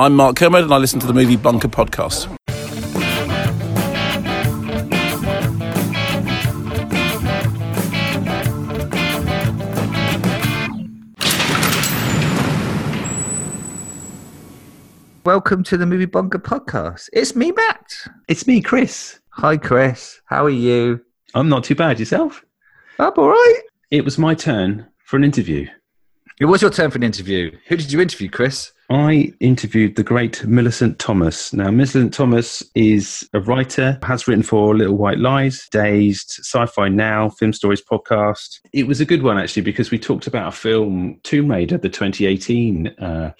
I'm Mark Kermode and I listen to the Movie Bunker podcast. Welcome to the Movie Bunker podcast. It's me, Matt. It's me, Chris. Hi, Chris. How are you? I'm not too bad. Yourself? I'm all right. It was my turn for an interview. It was your turn for an interview. Who did you interview, Chris? I interviewed the great Millicent Thomas. Now, Millicent Thomas is a writer, has written for Little White Lies, Dazed, Sci Fi Now, Film Stories podcast. It was a good one, actually, because we talked about a film, Tomb Raider, the 2018 uh,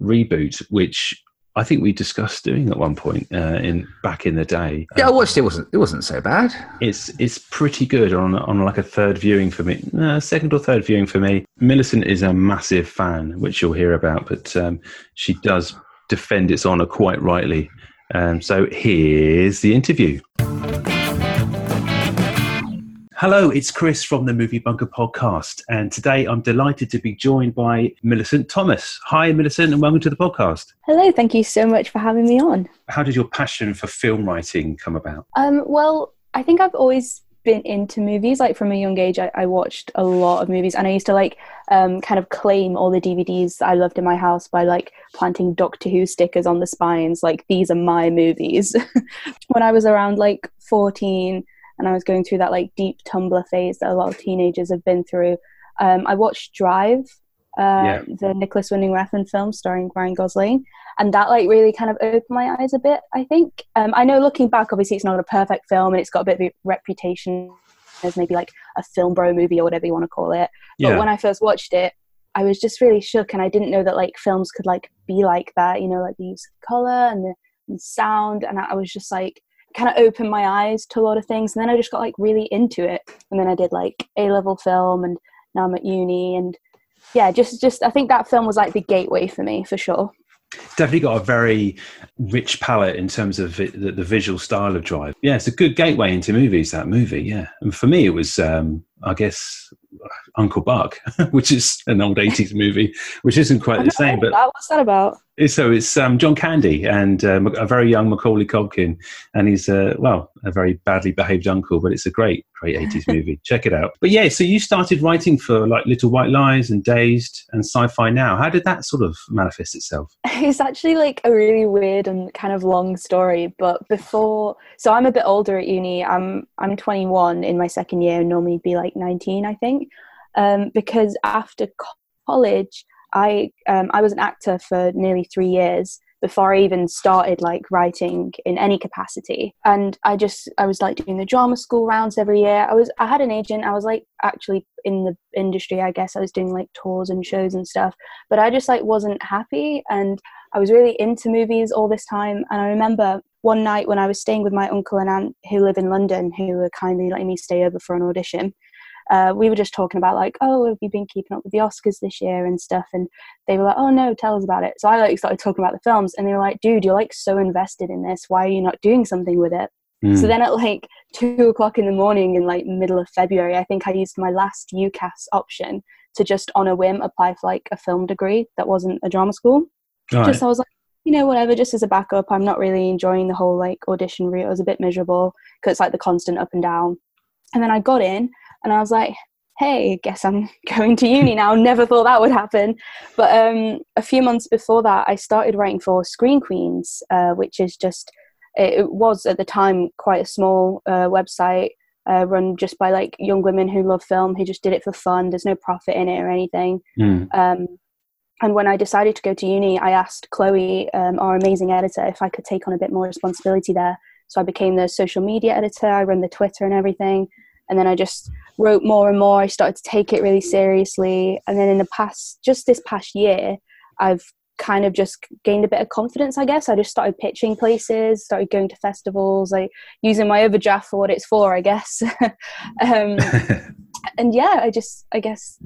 reboot, which I think we discussed doing at one point uh, in back in the day. Yeah, I watched it. wasn't It wasn't so bad. It's it's pretty good on on like a third viewing for me, uh, second or third viewing for me. Millicent is a massive fan, which you'll hear about, but um, she does defend its honour quite rightly. Um, so here's the interview. Hello, it's Chris from the Movie Bunker podcast, and today I'm delighted to be joined by Millicent Thomas. Hi, Millicent, and welcome to the podcast. Hello, thank you so much for having me on. How did your passion for film writing come about? Um, well, I think I've always been into movies. Like from a young age, I, I watched a lot of movies, and I used to like um, kind of claim all the DVDs I loved in my house by like planting Doctor Who stickers on the spines. Like these are my movies. when I was around like fourteen and I was going through that like deep Tumblr phase that a lot of teenagers have been through. Um, I watched Drive, uh, yeah. the Nicolas Winding Refn film starring Ryan Gosling, and that like really kind of opened my eyes a bit. I think um, I know looking back, obviously it's not a perfect film and it's got a bit of a reputation as maybe like a film bro movie or whatever you want to call it. Yeah. But when I first watched it, I was just really shook, and I didn't know that like films could like be like that. You know, like the use of color and the and sound, and I was just like kind of opened my eyes to a lot of things and then i just got like really into it. And then i did like a level film and now i'm at uni and yeah just just i think that film was like the gateway for me for sure. Definitely got a very rich palette in terms of the, the, visual style of drive. Yeah it's a good gateway into movies that movie yeah. And for me it was um i guess uncle buck which is an old 80s movie which isn't quite the same but what's that about so it's um, John Candy and um, a very young Macaulay Culkin, and he's uh, well a very badly behaved uncle, but it's a great, great eighties movie. Check it out. But yeah, so you started writing for like Little White Lies and Dazed and Sci-Fi Now. How did that sort of manifest itself? It's actually like a really weird and kind of long story. But before, so I'm a bit older at uni. I'm I'm 21 in my second year, normally be like 19, I think, um, because after college. I um, I was an actor for nearly three years before I even started like writing in any capacity. And I just I was like doing the drama school rounds every year. I was I had an agent. I was like actually in the industry. I guess I was doing like tours and shows and stuff. But I just like wasn't happy and I was really into movies all this time. And I remember one night when I was staying with my uncle and aunt who live in London, who were kindly letting me stay over for an audition uh, we were just talking about like, oh, have you been keeping up with the Oscars this year and stuff? And they were like, oh no, tell us about it. So I like started talking about the films, and they were like, dude, you're like so invested in this. Why are you not doing something with it? Mm. So then at like two o'clock in the morning in like middle of February, I think I used my last UCAS option to just on a whim apply for like a film degree that wasn't a drama school. Right. Just I was like, you know, whatever, just as a backup. I'm not really enjoying the whole like audition route. It was a bit miserable because it's like the constant up and down. And then I got in and I was like, hey, guess I'm going to uni now. Never thought that would happen. But um, a few months before that, I started writing for Screen Queens, uh, which is just, it was at the time quite a small uh, website uh, run just by like young women who love film, who just did it for fun. There's no profit in it or anything. Mm. Um, and when I decided to go to uni, I asked Chloe, um, our amazing editor, if I could take on a bit more responsibility there. So I became the social media editor. I run the Twitter and everything and then I just wrote more and more. I started to take it really seriously, and then in the past, just this past year, I've kind of just gained a bit of confidence. I guess I just started pitching places, started going to festivals, like using my overdraft for what it's for. I guess, um, and yeah, I just I guess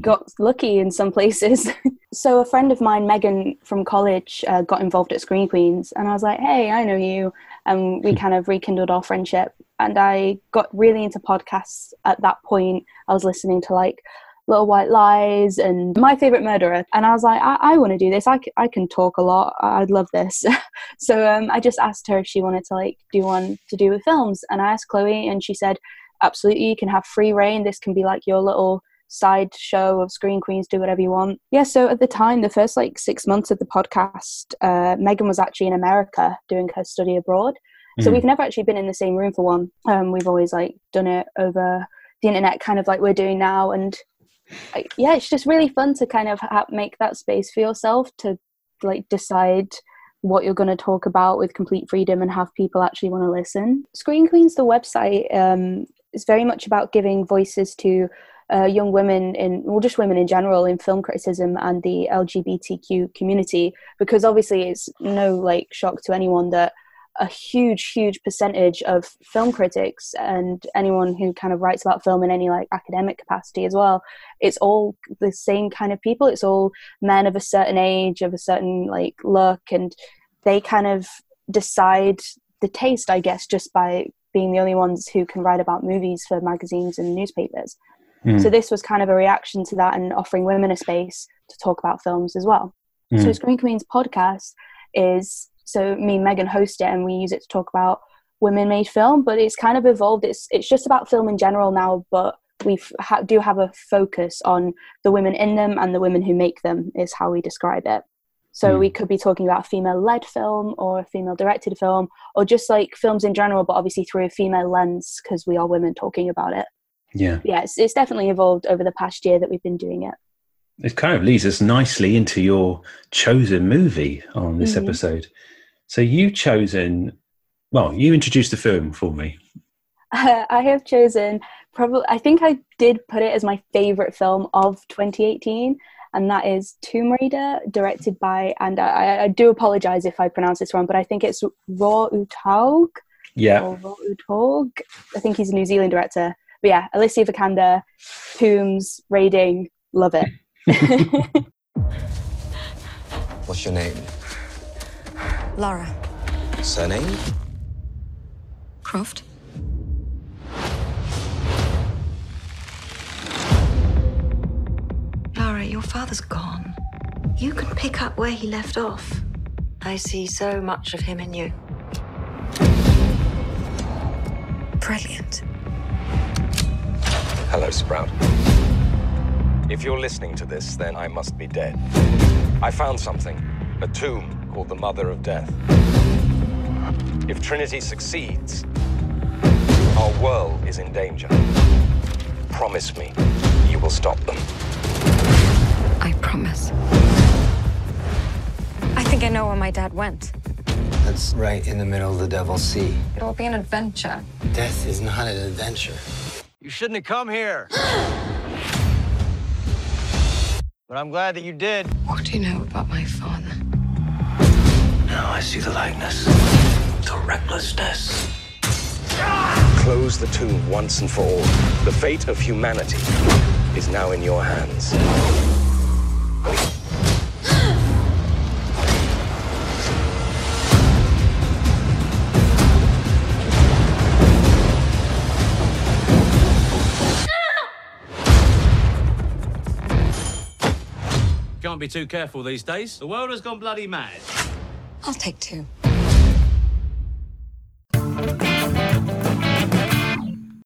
got lucky in some places. so a friend of mine, Megan from college, uh, got involved at Screen Queens, and I was like, hey, I know you, and we kind of rekindled our friendship and I got really into podcasts at that point. I was listening to like Little White Lies and My Favorite Murderer. And I was like, I, I want to do this. I, c- I can talk a lot. I'd love this. so um, I just asked her if she wanted to like do one to do with films. And I asked Chloe, and she said, absolutely, you can have free reign. This can be like your little side show of Screen Queens, do whatever you want. Yeah, so at the time, the first like six months of the podcast, uh, Megan was actually in America doing her study abroad. So Mm. we've never actually been in the same room for one. Um, we've always like done it over the internet, kind of like we're doing now. And like, yeah, it's just really fun to kind of ha- make that space for yourself to like decide what you're going to talk about with complete freedom and have people actually want to listen. Screen Queens, the website, um, is very much about giving voices to uh, young women in, well, just women in general in film criticism and the LGBTQ community, because obviously it's no like shock to anyone that a huge, huge percentage of film critics and anyone who kind of writes about film in any like academic capacity as well, it's all the same kind of people. It's all men of a certain age, of a certain like look, and they kind of decide the taste, I guess, just by being the only ones who can write about movies for magazines and newspapers. Mm. So this was kind of a reaction to that and offering women a space to talk about films as well. So Mm. Screen Queens podcast is so me and Megan host it and we use it to talk about women made film, but it's kind of evolved. It's it's just about film in general now, but we ha- do have a focus on the women in them and the women who make them is how we describe it. So Mm. we could be talking about a female-led film or a female-directed film, or just like films in general, but obviously through a female lens because we are women talking about it. Yeah. Yeah, it's, it's definitely evolved over the past year that we've been doing it. It kind of leads us nicely into your chosen movie on this Mhm. episode. So you've chosen, well, you introduced the film for me. I have chosen probably. I think I did put it as my favorite film of 2018, and that is Tomb Raider, directed by. And I, I do apologize if I pronounce this wrong, but I think it's Roar Uthaug Yeah. Roar Uthaug. I think he's a New Zealand director. But yeah, Alicia Vikander, Tombs, Raiding, love it. What's your name? Lara Surname? Croft. Lara, your father's gone. You can pick up where he left off. I see so much of him in you. Brilliant. Hello, Sprout. If you're listening to this, then I must be dead. I found something a tomb called the Mother of Death. If Trinity succeeds, our world is in danger. Promise me you will stop them. I promise. I think I know where my dad went. That's right in the middle of the Devil's Sea. It will be an adventure. Death is not an adventure. You shouldn't have come here. but I'm glad that you did. What do you know about my father? Now I see the likeness, the recklessness. Close the tomb once and for all. The fate of humanity is now in your hands. Can't be too careful these days. The world has gone bloody mad. I'll take two.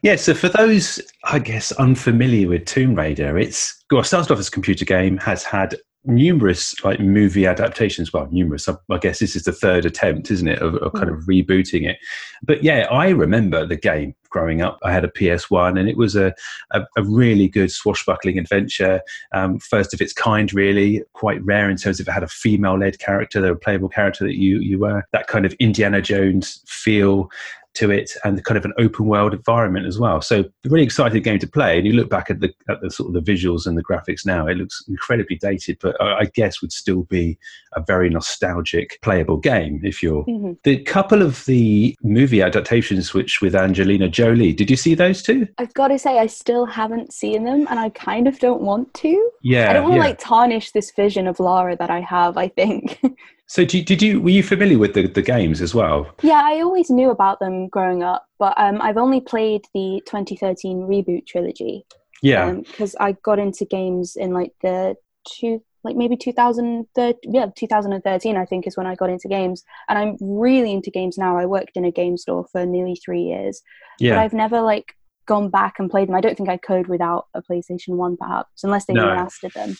Yeah, so for those, I guess, unfamiliar with Tomb Raider, it's well, it started off as a computer game, has had numerous like movie adaptations. Well, numerous. I, I guess this is the third attempt, isn't it, of, of kind of rebooting it. But yeah, I remember the game growing up. I had a PS1, and it was a a, a really good swashbuckling adventure, um, first of its kind, really quite rare in terms of it had a female-led character, there a playable character that you you were that kind of Indiana Jones feel to it and kind of an open world environment as well. So a really exciting game to play. And you look back at the at the sort of the visuals and the graphics now, it looks incredibly dated, but I, I guess would still be a very nostalgic playable game if you're Mhm. the couple of the movie adaptations which with Angelina Jolie. Did you see those two? I've got to say, I still haven't seen them, and I kind of don't want to. Yeah. I don't want to yeah. like tarnish this vision of Lara that I have. I think. so did, did you were you familiar with the, the games as well? yeah, I always knew about them growing up, but um, I've only played the 2013 reboot trilogy. Yeah. because I got into games in like the two, like maybe 2013, yeah, 2013, I think is when I got into games. And I'm really into games now. I worked in a game store for nearly three years, but. I've never like gone back and played them. I don't think I could without a PlayStation 1, perhaps, unless they No. remastered them.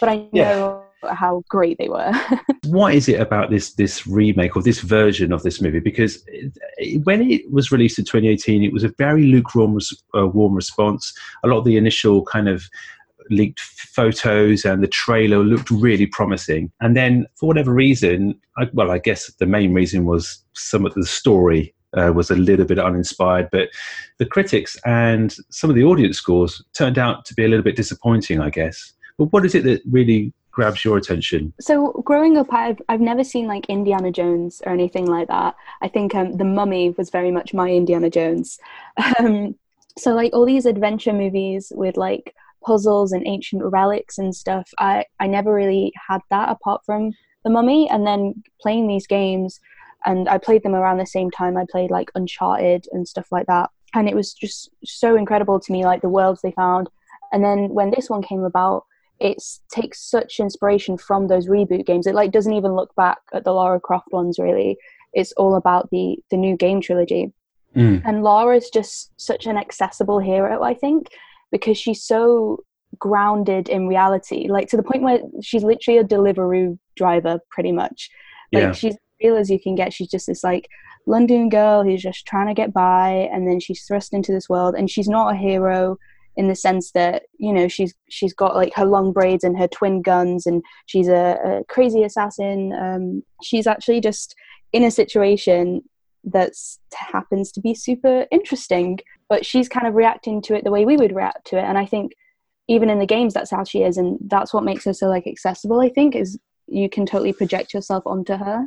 But I Yeah. How great they were. what is it about this this remake or this version of this movie? Because when it was released in 2018, it was a very lukewarm uh, warm response. A lot of the initial kind of leaked photos and the trailer looked really promising. And then, for whatever reason, I, well, I guess the main reason was some of the story. Uh, was a little bit uninspired, but the critics and some of the audience scores turned out to be a little bit disappointing, I guess. But what is it that really grabs your attention? So growing up, I've I've never seen like Indiana Jones or anything like that. I think um, the Mummy was very much my Indiana Jones. Um, so like all these adventure movies with like puzzles and ancient relics and stuff, I I never really had that apart from the Mummy. And then playing these games, and I played them around the same time. I played like Uncharted and stuff like that, and it was just so incredible to me, like the worlds they found. And then when this one came about it takes such inspiration from those reboot games. It like doesn't even look back at the Lara Croft ones really. It's all about the the new game trilogy. Mm. And Lara is just such an accessible hero, I think, because she's so grounded in reality, like to the point where she's literally a Deliveroo driver, pretty much. Like Yeah. she's real as you can get. She's just this like London girl who's just trying to get by, and then she's thrust into this world, and she's not a hero in the sense that you know she's she's got like her long braids and her twin guns and she's a, a crazy assassin. Um, she's actually just in a situation that happens to be super interesting but she's kind of reacting to it the way we would react to it. And i think even in the games that's how she is and that's what makes her so like accessible i think is you can totally project yourself onto her.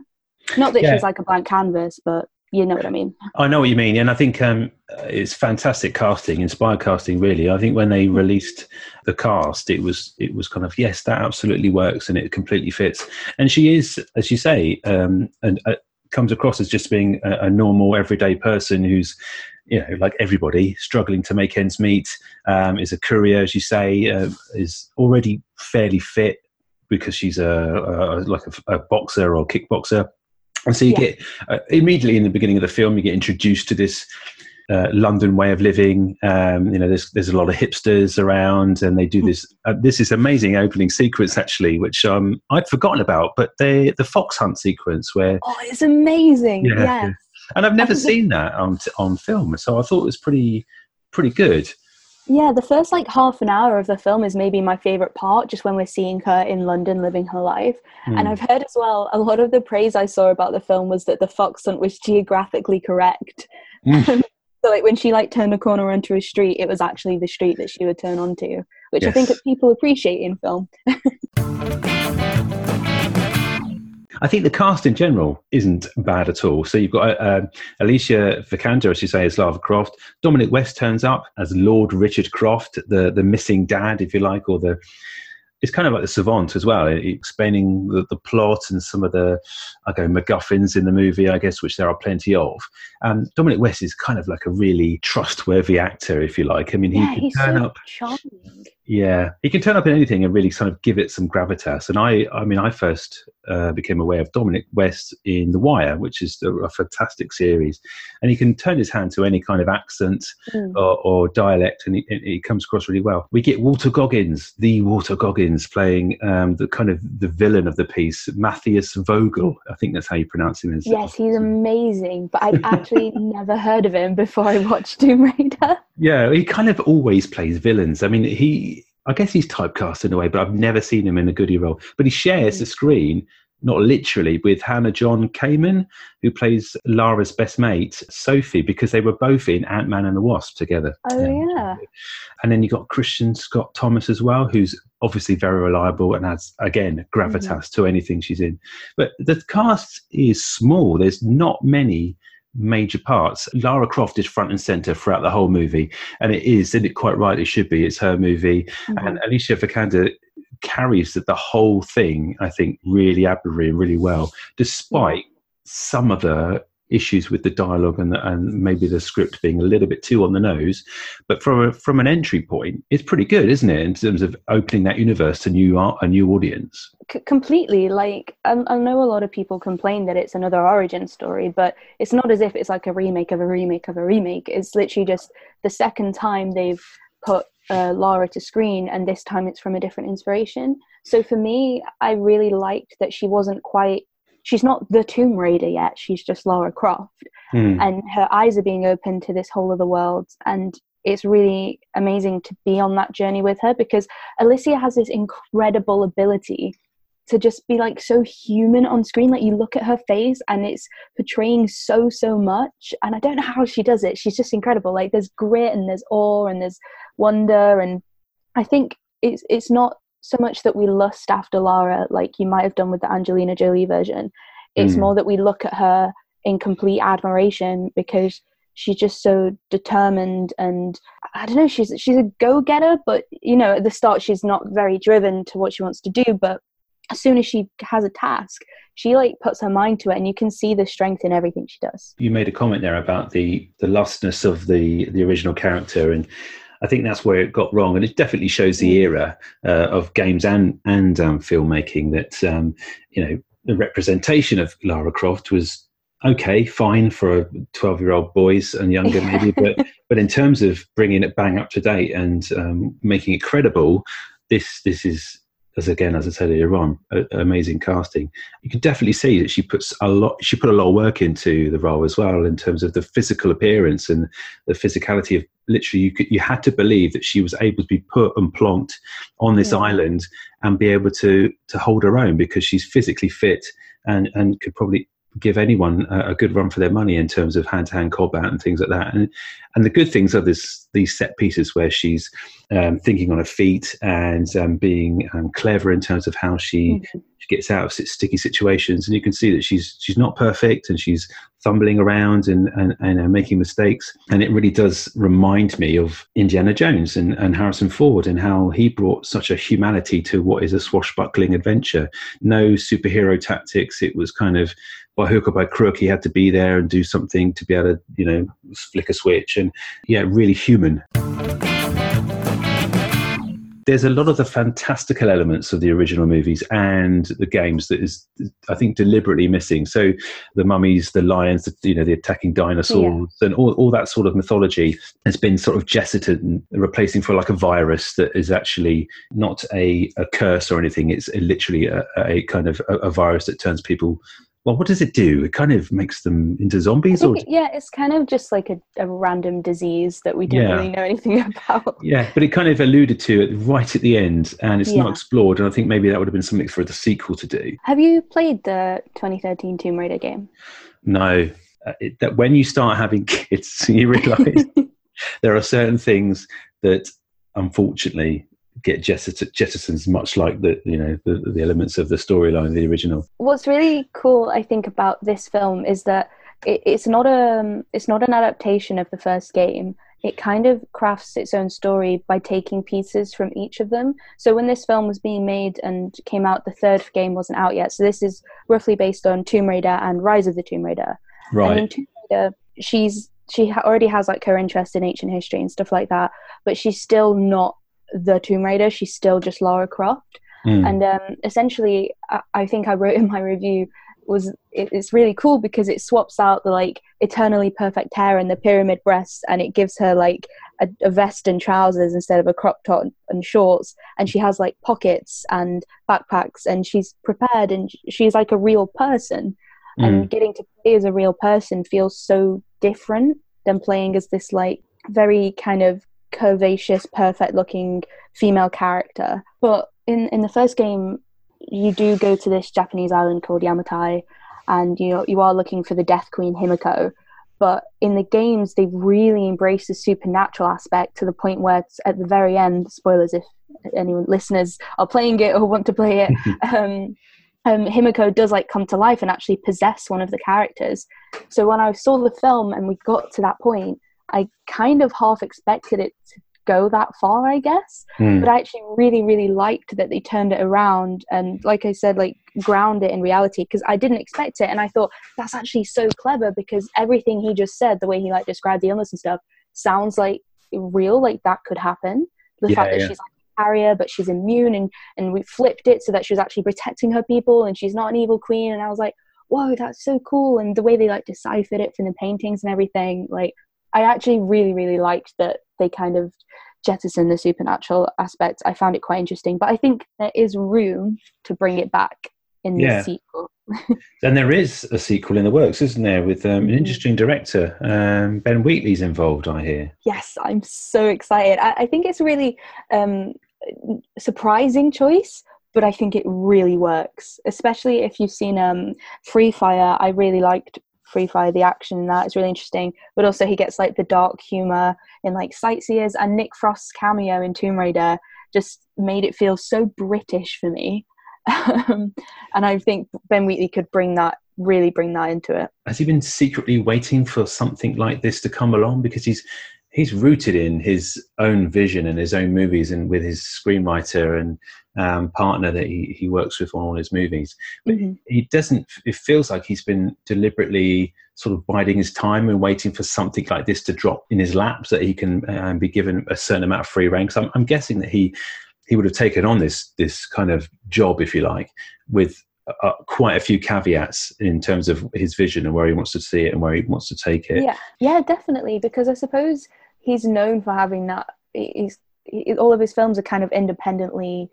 Not that Yeah. she's like a blank canvas but you know what i mean I know what you mean, and I think um, it's fantastic casting, inspired casting. Really, I think when they released the cast, it was it was kind of yes, that absolutely works, and it completely fits. And she is, as you say, um, and uh, comes across as just being a, a normal, everyday person who's, you know, like everybody, struggling to make ends meet. Um, is a courier, as you say, uh, is already fairly fit because she's a, a like a, a boxer or kickboxer. And so you Yeah. get uh, immediately in the beginning of the film, you get introduced to this uh, London way of living. Um, you know, there's there's a lot of hipsters around, and they do this. Uh, this is amazing opening sequence actually, which um, I'd forgotten about. But they the fox hunt sequence where, oh it's amazing Yeah. yes and I've never seen that on on film, so I thought it was pretty pretty good. Yeah, the first like half an hour of the film is maybe my favorite part, just when we're seeing her in London living her life. And Mm. I've heard as well, a lot of the praise I saw about the film was that the fox hunt was geographically correct. Mm. so like when she like turned a corner onto a street, it was actually the street that she would turn onto, which I think people appreciate in film. I think the cast in general isn't bad at all. So you've got uh, Alicia Vikander, as you say, as Lara Croft. Dominic West turns up as Lord Richard Croft, the the missing dad, if you like, or the. It's kind of like the savant as well, explaining the, the plot and some of the, I go MacGuffins in the movie, I guess, which there are plenty of. Um, Dominic West is kind of like a really trustworthy actor, if you like. I mean, he yeah, can he's turn so up. charming. Yeah, he can turn up in anything and really kind of give it some gravitas. And I, I mean, I first uh, became aware of Dominic West in The Wire, which is a, a fantastic series, and he can turn his hand to any kind of accent Mm. or, or dialect, and he, he comes across really well. We get Walter Goggins, the Walter Goggins, playing um, the kind of the villain of the piece, Matthias Vogel. I think that's how you pronounce him. Yes, he's amazing, but I'd actually never heard of him before I watched Tomb Raider. Yeah, he kind of always plays villains. I mean, he, I guess he's typecast in a way, but I've never seen him in a goody role. But he shares the screen, not literally, with Hannah John Kamen, who plays Lara's best mate, Sophie, because they were both in Ant Man and the Wasp together. Oh yeah. And then you've got Kristin Scott Thomas as well, who's obviously very reliable and has, again, gravitas to anything she's in. But the cast is small. There's not many major parts. Lara Croft is front and center throughout the whole movie. And it is, and it quite rightly should be. It's her movie. Mhm. And Alicia Vikander carries the, the whole thing, I think, really admirably and really well, despite some of the issues with the dialogue and, the, and maybe the script being a little bit too on the nose. But from a, from an entry point, it's pretty good, isn't it, in terms of opening that universe to new art, a new audience. C- completely. Like I, I know a lot of people complain that it's another origin story, but it's not as if it's like a remake of a remake of a remake. It's literally just the second time they've put uh, Lara to screen, and this time it's from a different inspiration. So for me, I really liked that she wasn't quite she's not the Tomb Raider yet. She's just Lara Croft, Mm. and her eyes are being opened to this whole other world. And it's really amazing to be on that journey with her because Alicia has this incredible ability to just be like so human on screen. Like you look at her face and it's portraying so so much. And I don't know how she does it. She's just incredible. Like there's grit and there's awe and there's wonder and I think it's it's not so much that we lust after Lara like you might have done with the Angelina Jolie version. It's Mm. more that we look at her in complete admiration because she's just so determined and I don't know, she's she's a go-getter, but you know, at the start she's not very driven to what she wants to do, but as soon as she has a task, she like puts her mind to it and you can see the strength in everything she does. You made a comment there about the the lustness of the the original character, and I think that's where it got wrong. And it definitely shows the era uh, of games and and um, filmmaking that um, you know the representation of Lara Croft was okay, fine for twelve year old boys and younger maybe, but but in terms of bringing it bang up to date and um, making it credible, this this is. As again, as I said earlier on, a, amazing casting. You can definitely see that she puts a lot. She put a lot of work into the role as well, in terms of the physical appearance and the physicality of. Literally, you could, you had to believe that she was able to be put and plonked on this Yeah. island and be able to to hold her own because she's physically fit and and could probably give anyone a, a good run for their money in terms of hand to hand combat and things like that. And and the good things are this these set pieces where she's um, thinking on her feet and um, being um, clever in terms of how she, she gets out of sticky situations. And you can see that she's she's not perfect and she's fumbling around and and, and uh, making mistakes. And it really does remind me of Indiana Jones and, and Harrison Ford and how he brought such a humanity to what is a swashbuckling adventure. No superhero tactics. It was kind of by hook or by crook, he had to be there and do something to be able to, you know, flick a switch. And yeah, really human. There's a lot of the fantastical elements of the original movies and the games that is, I think, deliberately missing. So the mummies, the lions, the, you know, the attacking dinosaurs, and all, all that sort of mythology has been sort of jettisoned and replacing for like a virus that is actually not a, a curse or anything. It's a, literally a, a kind of a, a virus that turns people. Well, what does it do? It kind of makes them into zombies, or think, yeah, it's kind of just like a, a random disease that we don't Yeah. really know anything about. Yeah, but it kind of alluded to it right at the end, and it's not explored. And I think maybe that would have been something for the sequel to do. Have you played the 2013 Tomb Raider game? No, uh, it, that when you start having kids, you realise there are certain things that, unfortunately, get jettisoned, jettisons, much like the you know the, the elements of the storyline of the original. What's really cool, I think, about this film is that it, it's not a it's not an adaptation of the first game. It kind of crafts its own story by taking pieces from each of them. So when this film was being made and came out, the third game wasn't out yet. So this is roughly based on Tomb Raider and Rise of the Tomb Raider. Right. And in Tomb Raider, she's she already has like her interest in ancient history and stuff like that, but she's still not the Tomb Raider. She's still just Lara Croft. Mm. And um, essentially, I, I think I wrote in my review was it, it's really cool because it swaps out the like eternally perfect hair and the pyramid breasts, and it gives her like a, a vest and trousers instead of a crop top and shorts, and she has like pockets and backpacks, and she's prepared, and she's like a real person and Mm. getting to play as a real person feels so different than playing as this like very kind of curvaceous perfect looking female character but in in the first game you do go to this japanese island called yamatai and you you are looking for the death queen himiko but in the games they've really embraced the supernatural aspect to the point where it's at the very end spoilers if anyone listeners are playing it or want to play it um, um, Himiko does like come to life and actually possess one of the characters. So when I saw the film and we got to that point, I kind of half expected it to go that far, I guess. Hmm. But I actually really, really liked that they turned it around and, like I said, like ground it in reality because I didn't expect it. And I thought that's actually so clever because everything he just said, the way he like described the illness and stuff, sounds like real, like that could happen. The Yeah, fact that yeah. she's like a carrier, but she's immune, and and we flipped it so that she was actually protecting her people, and she's not an evil queen. And I was like, whoa, that's so cool. And the way they like deciphered it from the paintings and everything, like I actually really, really liked that they kind of jettison the supernatural aspect. I found it quite interesting, but I think there is room to bring it back in the Yeah. sequel. And there is a sequel in the works, isn't there, with um, Mm-hmm. an interesting director. Um, ben Wheatley's involved, I hear. yes, I'm so excited. I, I think it's a really um, surprising choice, but I think it really works, especially if you've seen um, Free Fire. I really liked Free Fire, the action in that is really interesting, but also he gets like the dark humor in like Sightseers and Nick Frost's cameo in Tomb Raider just made it feel so British for me. Um, and I think Ben Wheatley could bring that, really bring that into it. Has he been secretly waiting for something like this to come along? Because he's he's rooted in his own vision and his own movies, and with his screenwriter and um, partner that he, he works with on all his movies. But he doesn't. It feels like he's been deliberately sort of biding his time and waiting for something like this to drop in his lap so that he can um, be given a certain amount of free reign. 'Cause I'm, I'm guessing that he he would have taken on this this kind of job, if you like, with uh, quite a few caveats in terms of his vision and where he wants to see it and where he wants to take it. Yeah, yeah, definitely. Because I suppose he's known for having that. He's he, all of his films are kind of independently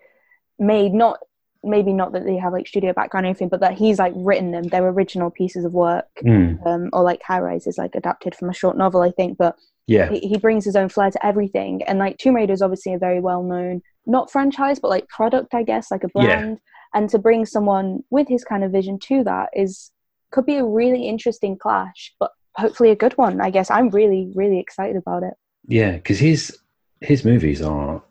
made. Not maybe not that they have like studio background or anything, but that he's like written them. They're original pieces of work. Mm. Um, or like High Rise is like adapted from a short novel, I think. But Yeah. he, he brings his own flair to everything. And like Tomb Raider is obviously a very well known, not franchise, but like product, I guess, like a Yeah. brand. And to bring someone with his kind of vision to that is could be a really interesting clash, but hopefully a good one. I guess I'm really, really excited about it. Yeah, because his his movies are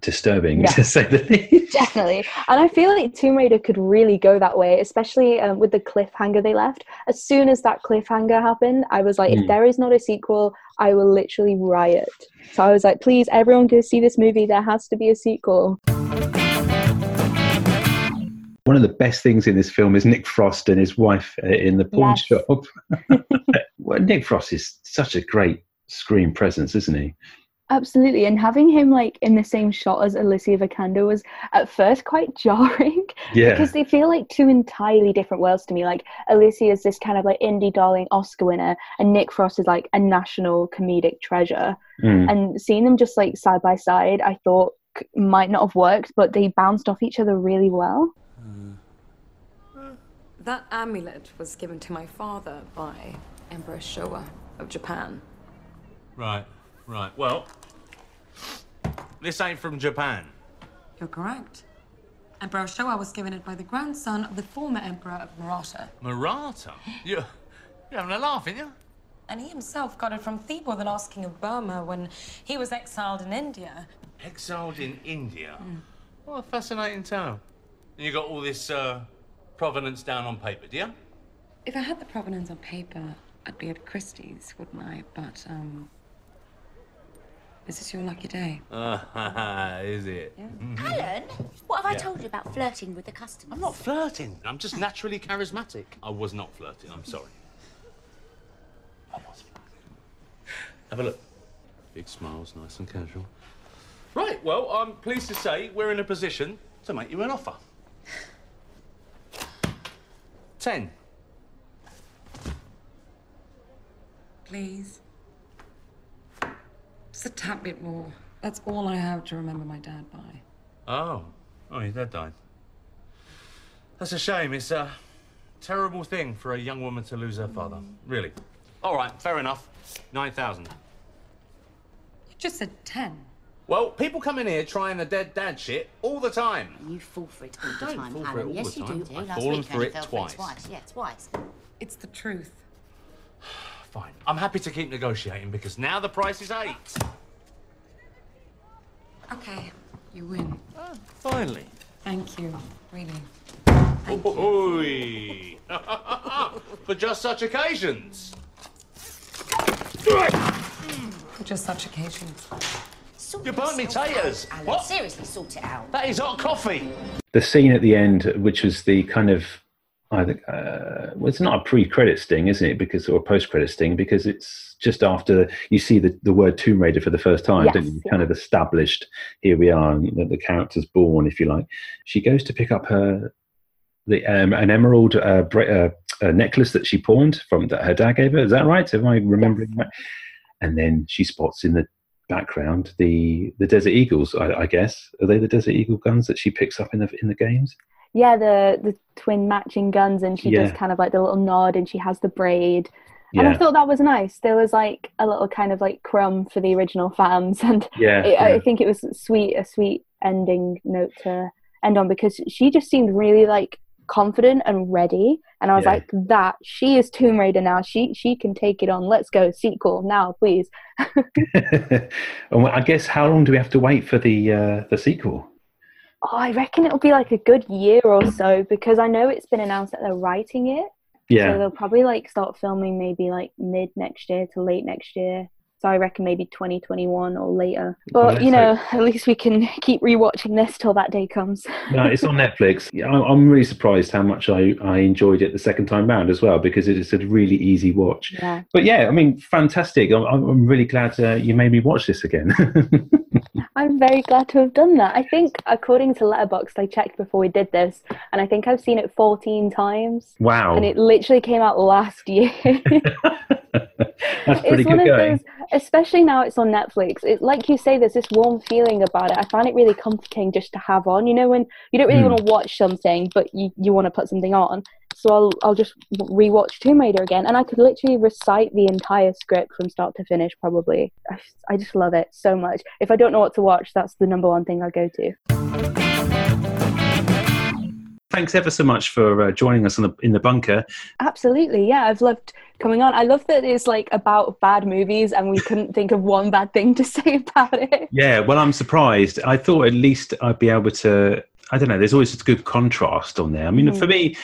disturbing Yeah. to say the least. Definitely. And I feel like Tomb Raider could really go that way, especially um, with the cliffhanger they left. As soon as that cliffhanger happened, I was like, Mm. if there is not a sequel, I will literally riot. So I was like, please, everyone go see this movie. There has to be a sequel. One of the best things in this film is Nick Frost and his wife uh, in the pawn Yes. shop. well, Nick Frost is such a great screen presence, isn't he? Absolutely. And having him like in the same shot as Alicia Vikander was at first quite jarring. Yeah. Because they feel like two entirely different worlds to me. Like Alicia is this kind of like indie darling Oscar winner, and Nick Frost is like a national comedic treasure. Mm. And seeing them just like side by side, I thought might not have worked, but they bounced off each other really well. That amulet was given to my father by Emperor Showa of Japan. Right, right. Well, this ain't from Japan. You're correct. Emperor Showa was given it by the grandson of the former emperor of Maratha. Maratha? You're, you're having a laugh, aren't you? And he himself got it from Thibaw, the last king of Burma, when he was exiled in India. Exiled in India. What a fascinating tale. And you got all this uh, provenance down on paper, do you? If I had the provenance on paper, I'd be at Christie's, wouldn't I? But, um. Is This is your lucky day. Uh, is it? Alan, what have I told you about flirting with the customers? I'm not flirting. I'm just naturally charismatic. I was not flirting. I'm sorry. I was flirting. Have a look. Big smiles, nice and casual. Right. Well, I'm pleased to say we're in a position to make you an offer. Ten. Please. Just a tad bit more. That's all I have to remember my dad by. Oh. Oh, your dad died. That's a shame. It's a terrible thing for a young woman to lose her father. Really. All right. Fair enough. Nine thousand. You just said ten. Well, people come in here trying the dead dad shit all the time. You fall for it all the don't time, fall for Alan. it yes, the you time. do. do. I've Last fallen week for it fell twice. for it twice. Yeah, twice. It's the truth. Fine. I'm happy to keep negotiating because now the price is eight. Okay, you win. Ah, finally. Thank you. Really. Oi. For just such occasions. Hmm, for just such occasions. Sort You burnt me yourself out, taters. Alan. What? Seriously, sort it out. That is hot coffee. the scene at the end, which was the kind of, I think, uh, well, it's not a pre-credit sting, isn't it? Because or a post-credit sting, because it's just after you see the, the word Tomb Raider for the first time, Yes, don't you? yeah. Kind of established. Here we are, and the, the character's born, if you like. She goes to pick up her the um, an emerald uh, bra- uh, uh, necklace that she pawned from that her dad gave her. Is that right? Am I remembering right? And then she spots in the background the the Desert Eagles. I, I guess are they the Desert Eagle guns that she picks up in the in the games? Yeah, the the twin matching guns, and she Yeah. does kind of like the little nod, and she has the braid. And I thought that was nice. There was like a little kind of like crumb for the original fans, and Yeah, it, yeah. I think it was sweet, a sweet ending note to end on because she just seemed really like confident and ready. And I was Yeah. like, that she is Tomb Raider now. She she can take it on. Let's go sequel now, please. and I guess how long do we have to wait for the uh, the sequel? Oh, I reckon it'll be like a good year or so because I know it's been announced that they're writing it. Yeah. So they'll probably like start filming maybe like mid next year to late next year. So I reckon maybe 2021 or later. But let's you know, at least we can keep rewatching this till that day comes. No, it's on Netflix. Yeah, I'm I'm really surprised how much I, I enjoyed it the second time round as well because it is a really easy watch. Yeah. But yeah, I mean, fantastic. I'm, I'm really glad uh, you made me watch this again. I'm very glad to have done that. I think according to Letterboxd, I checked before we did this, and I think I've seen it 14 times. Wow. And it literally came out last year. That's pretty it's one good of going. those, especially now it's on Netflix. It, like you say, there's this warm feeling about it. I find it really comforting just to have on. You know, when you don't really Hmm. want to watch something, but you, you want to put something on. So I'll I'll just rewatch Tomb Raider again, and I could literally recite the entire script from start to finish. Probably, I, just- I just love it so much. If I don't know what to watch, that's the number one thing I go to. Thanks ever so much for uh, joining us on the, in the bunker. Absolutely, yeah. I've loved coming on. I love that it's like about bad movies, and we couldn't think of one bad thing to say about it. Yeah, well, I'm surprised. I thought at least I'd be able to. I don't know. There's always a good contrast on there. I mean, Mhm. for me,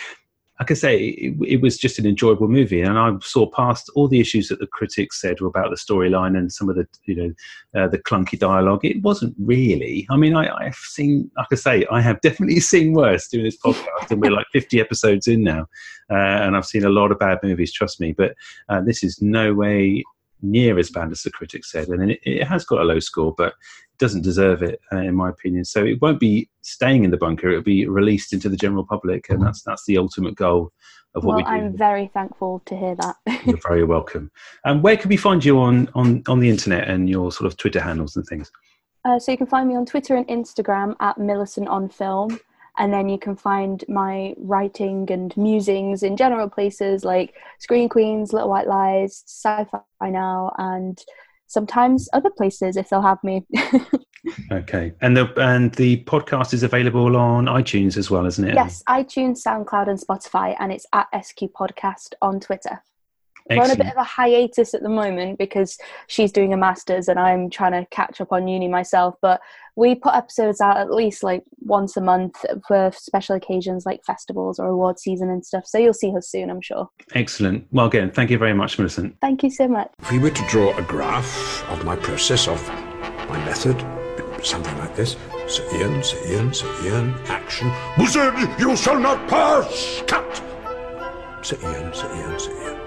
like I say, it, it was just an enjoyable movie, and I saw past all the issues that the critics said were about the storyline and some of the, you know, uh, the clunky dialogue. It wasn't really. I mean, I, I've seen, like I say, I have definitely seen worse doing this podcast, and we're like 50 episodes in now, uh, and I've seen a lot of bad movies. Trust me, but uh, this is no way near as bad as the critics said, and it, it has got a low score, but it doesn't deserve it, uh, in my opinion. So it won't be staying in the bunker; it'll be released into the general public, and that's that's the ultimate goal of what Well, we do. I'm very thankful to hear that. You're very welcome. And where can we find you on, on, on the internet and your sort of Twitter handles and things? Uh, so you can find me on Twitter and Instagram at Millicent on Film, and then you can find my writing and musings in general places like Screen Queens, Little White Lies, Sci-Fi Now, and sometimes other places if they'll have me. Okay. And the and the podcast is available on iTunes as well, isn't it? yes, iTunes, SoundCloud, and Spotify, and it's at SQ Podcast on Twitter. We're on a bit of a hiatus at the moment because she's doing a master's and I'm trying to catch up on uni myself. But we put episodes out at least like once a month for special occasions like festivals or award season and stuff. So you'll see her soon, I'm sure. Excellent. Well, again, thank you very much, Millicent. Thank you so much. If we were to draw a graph of my process, of my method, something like this Sir Ian, Sir Ian, Sir Ian, action. Wizard, you shall not pass! Cut! Sir Ian, Sir Ian, Sir Ian.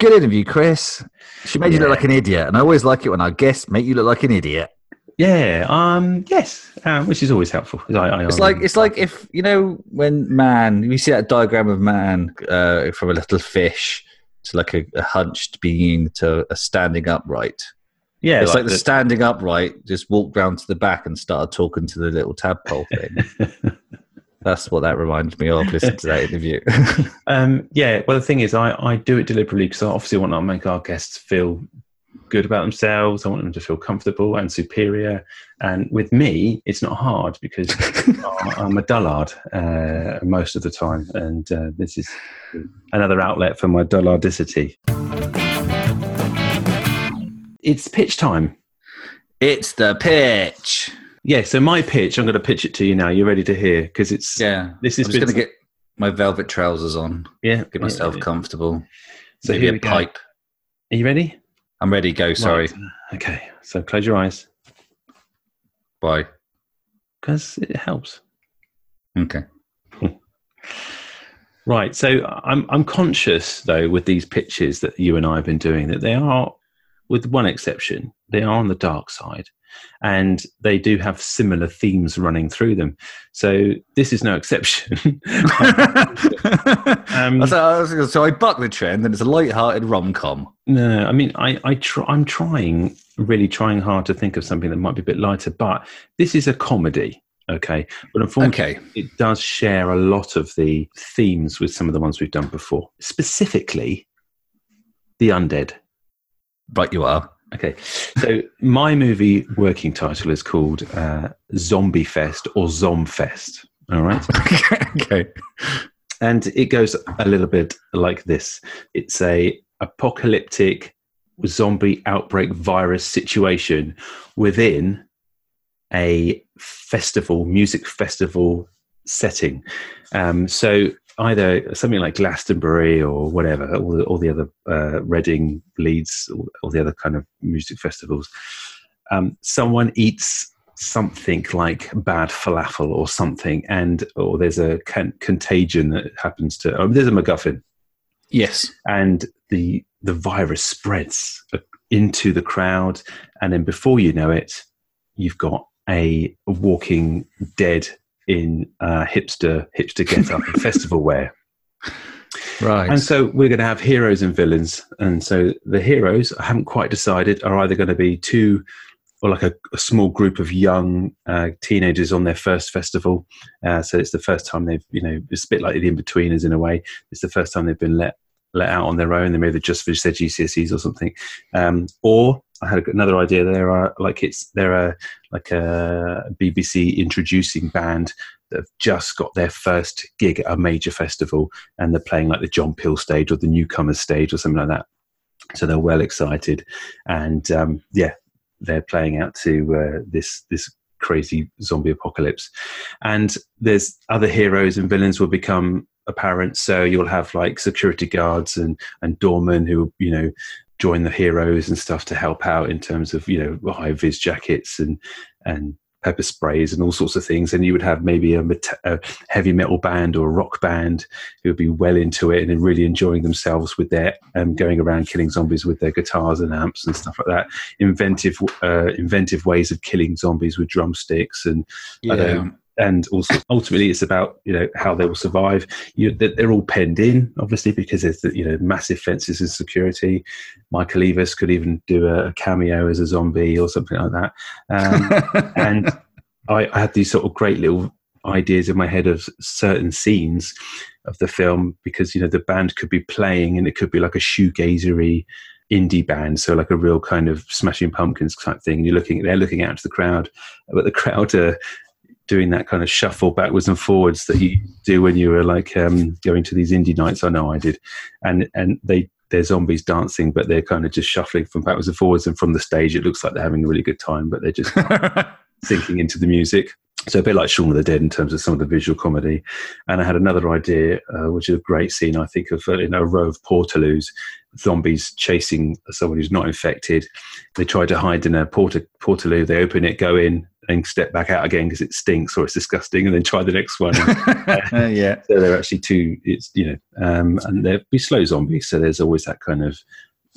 Good interview, Chris. She made you look like an idiot, and I always like it when our guests make you look like an idiot. Yeah. Um. Yes. Um, which is always helpful. I, I, It's like it's like if you know when man you see that diagram of man uh, from a little fish to like a, a hunched being to a standing upright. Yeah, it's like like, the, the- standing upright just walked round to the back and started talking to the little tadpole thing. That's what that reminded me of. Listen to that interview. Um, yeah, well, the thing is, I, I do it deliberately because I obviously want to make our guests feel good about themselves. I want them to feel comfortable and superior. And with me, it's not hard because I'm a dullard uh, most of the time. And uh, this is another outlet for my dullardicity. It's pitch time. It's the pitch. Yeah, so my pitch, I'm going to pitch it to you now. You're ready to hear because it's yeah. This is just going to get my velvet trousers on. Yeah, get myself yeah, comfortable. So Maybe here a we go. pipe. Are you ready? I'm ready. Go. Sorry. Right. Okay, so close your eyes. Why? Because it helps. Okay. Right. So I'm I'm conscious though with these pitches that you and I have been doing that they are, with one exception, they are on the dark side, and they do have similar themes running through them. So this is no exception. um, so, so I buck the trend, and it's a light-hearted rom-com. No, I mean, I, I try, I'm trying, really trying hard to think of something that might be a bit lighter, but this is a comedy, okay? But unfortunately, Okay. it does share a lot of the themes with some of the ones we've done before, specifically the undead. Right, you are. Okay, so my movie working title is called uh, Zombie Fest or Zomfest. All right. okay. And it goes a little bit like this. It's a apocalyptic zombie outbreak virus situation within a festival, music festival setting. Um, so either something like Glastonbury or whatever, all the, all the other uh, Reading, Leeds, all, all the other kind of music festivals. Um, someone eats something like bad falafel or something, and or there's a con- contagion that happens to. Oh, there's a MacGuffin, Yes. and the the virus spreads into the crowd, and then before you know it, you've got a walking dead in uh, hipster hipster get up and festival wear. Right. And so we're going to have heroes and villains. And so the heroes, I haven't quite decided, are either going to be two or like a, a small group of young uh, teenagers on their first festival. Uh, so it's the first time they've, you know, it's a bit like the Inbetweeners in a way. It's the first time they've been let let out on their own. They may have just finished their GCSEs or something. Um, or I had another idea. There are like it's there are like a BBC introducing band that have just got their first gig at a major festival, and they're playing like the John Peel stage or the newcomers stage or something like that. So they're well excited, and um, yeah, they're playing out to uh, this this crazy zombie apocalypse. And there's other heroes and villains will become apparent. So you'll have like security guards and and doormen who you know join the heroes and stuff to help out in terms of you know high vis jackets and and pepper sprays and all sorts of things. And you would have maybe a, meta- a heavy metal band or a rock band who would be well into it and really enjoying themselves with their um, going around killing zombies with their guitars and amps and stuff like that. Inventive, uh, inventive ways of killing zombies with drumsticks and Yeah. know, and also ultimately it's about you know how they will survive. You, they're they're all penned in, obviously, because there's the, you know massive fences and security. Michael Eavis could even do a, a cameo as a zombie or something like that. Um, and I, I had these sort of great little ideas in my head of certain scenes of the film because you know the band could be playing and it could be like a shoegazery indie band so like a real kind of smashing pumpkins type thing you're looking they're looking out to the crowd but the crowd are doing that kind of shuffle backwards and forwards that you do when you were like um, going to these indie nights. I know i did. And and they they're zombies dancing but they're kind of just shuffling from backwards and forwards. And from the stage it looks like they're having a really good time but they're just sinking into the music. So a bit like Shaun of the Dead in terms of some of the visual comedy. And I had another idea, uh, which is a great scene, I think, of uh, in a row of portaloos, zombies chasing someone who's not infected. They try to hide in a porta- portaloo. They open it, go in, and step back out again because it stinks or it's disgusting, and then try the next one. yeah. So they're actually two. It's you know, um, and they're be slow zombies. So there's always that kind of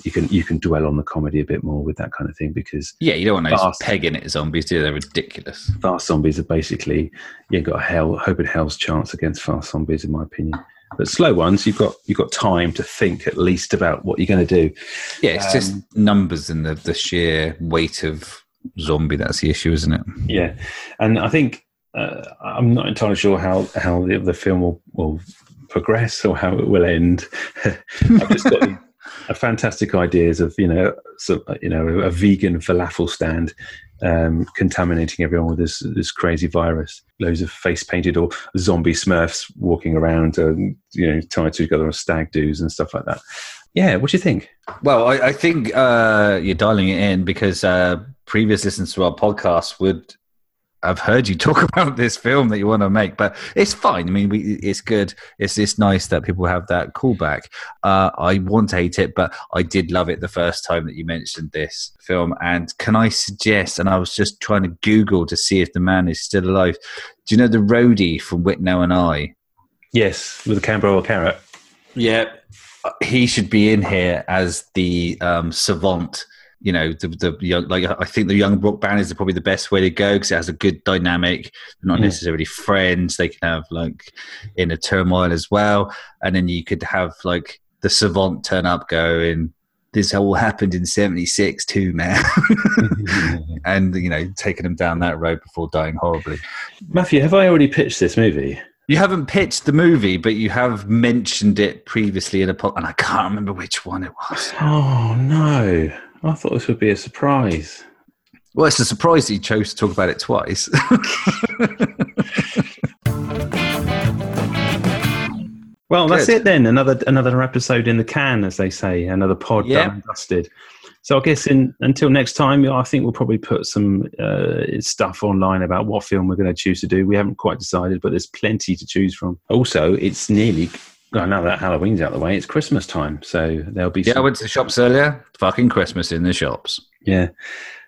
you can you can dwell on the comedy a bit more with that kind of thing because Yeah, you don't want those pegging it zombies, do you? They're ridiculous. fast zombies are basically you have got a hell hope and hell's chance against fast zombies in my opinion but slow ones you've got you've got time to think at least about what you're going to do Yeah, it's just Um, numbers and the, the sheer weight of zombie. That's the issue, isn't it? yeah and i think uh, i'm not entirely sure how how the, the film will, will progress or how it will end i've just got fantastic ideas of you know so, you know a vegan falafel stand um, contaminating everyone with this this crazy virus. Loads of face painted or zombie Smurfs walking around, um, you know, tied together on stag doos and stuff like that. Yeah, what do you think? Well, I, I think uh, you're dialing it in because uh, previous listeners to our podcast would I've heard you talk about this film that you want to make, but it's fine. I mean, we, it's good. It's it's nice that people have that callback. Uh, I want to hate it, but I did love it the first time that you mentioned this film. And can I suggest? And I was just trying to Google to see if the man is still alive. Do you know the roadie from Withnail and I? Yes, with the Camberwell carrot. Yeah, he should be in here as the um, savant. You know, the, the young, like I think the young Brook band is probably the best way to go because it has a good dynamic. They're not Mm. necessarily friends; they can have like inner turmoil as well. And then you could have like the savant turn up, going, "This all happened in '76 too, man," and you know, taking them down that road before dying horribly. Matthew, have I already pitched this movie? You haven't pitched the movie, but you have mentioned it previously in a pod, and I can't remember which one it was. Oh no! I thought this would be a surprise. Well, it's a surprise that you chose to talk about it twice. Well, that's Good. it then. Another another episode in the can, as they say. Another pod Yeah. done dusted. So I guess in, until next time, I think we'll probably put some uh, stuff online about what film we're going to choose to do. We haven't quite decided, but there's plenty to choose from. Also, it's nearly. Well, now that Halloween's out of the way, it's Christmas time, so there'll be. yeah, I went to the shops earlier. Fucking Christmas in the shops. Yeah.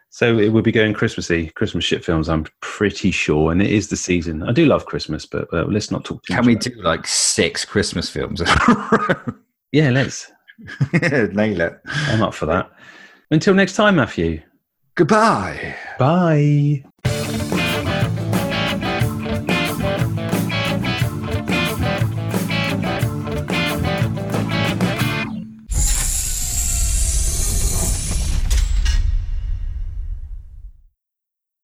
So it will be going Christmassy, Christmas shit films, I'm pretty sure. And it is the season. I do love Christmas, but uh, let's not talk too Can we do like six Christmas films? Yeah, let's. Nail it. I'm up for that. Until next time, Matthew. Goodbye. Bye.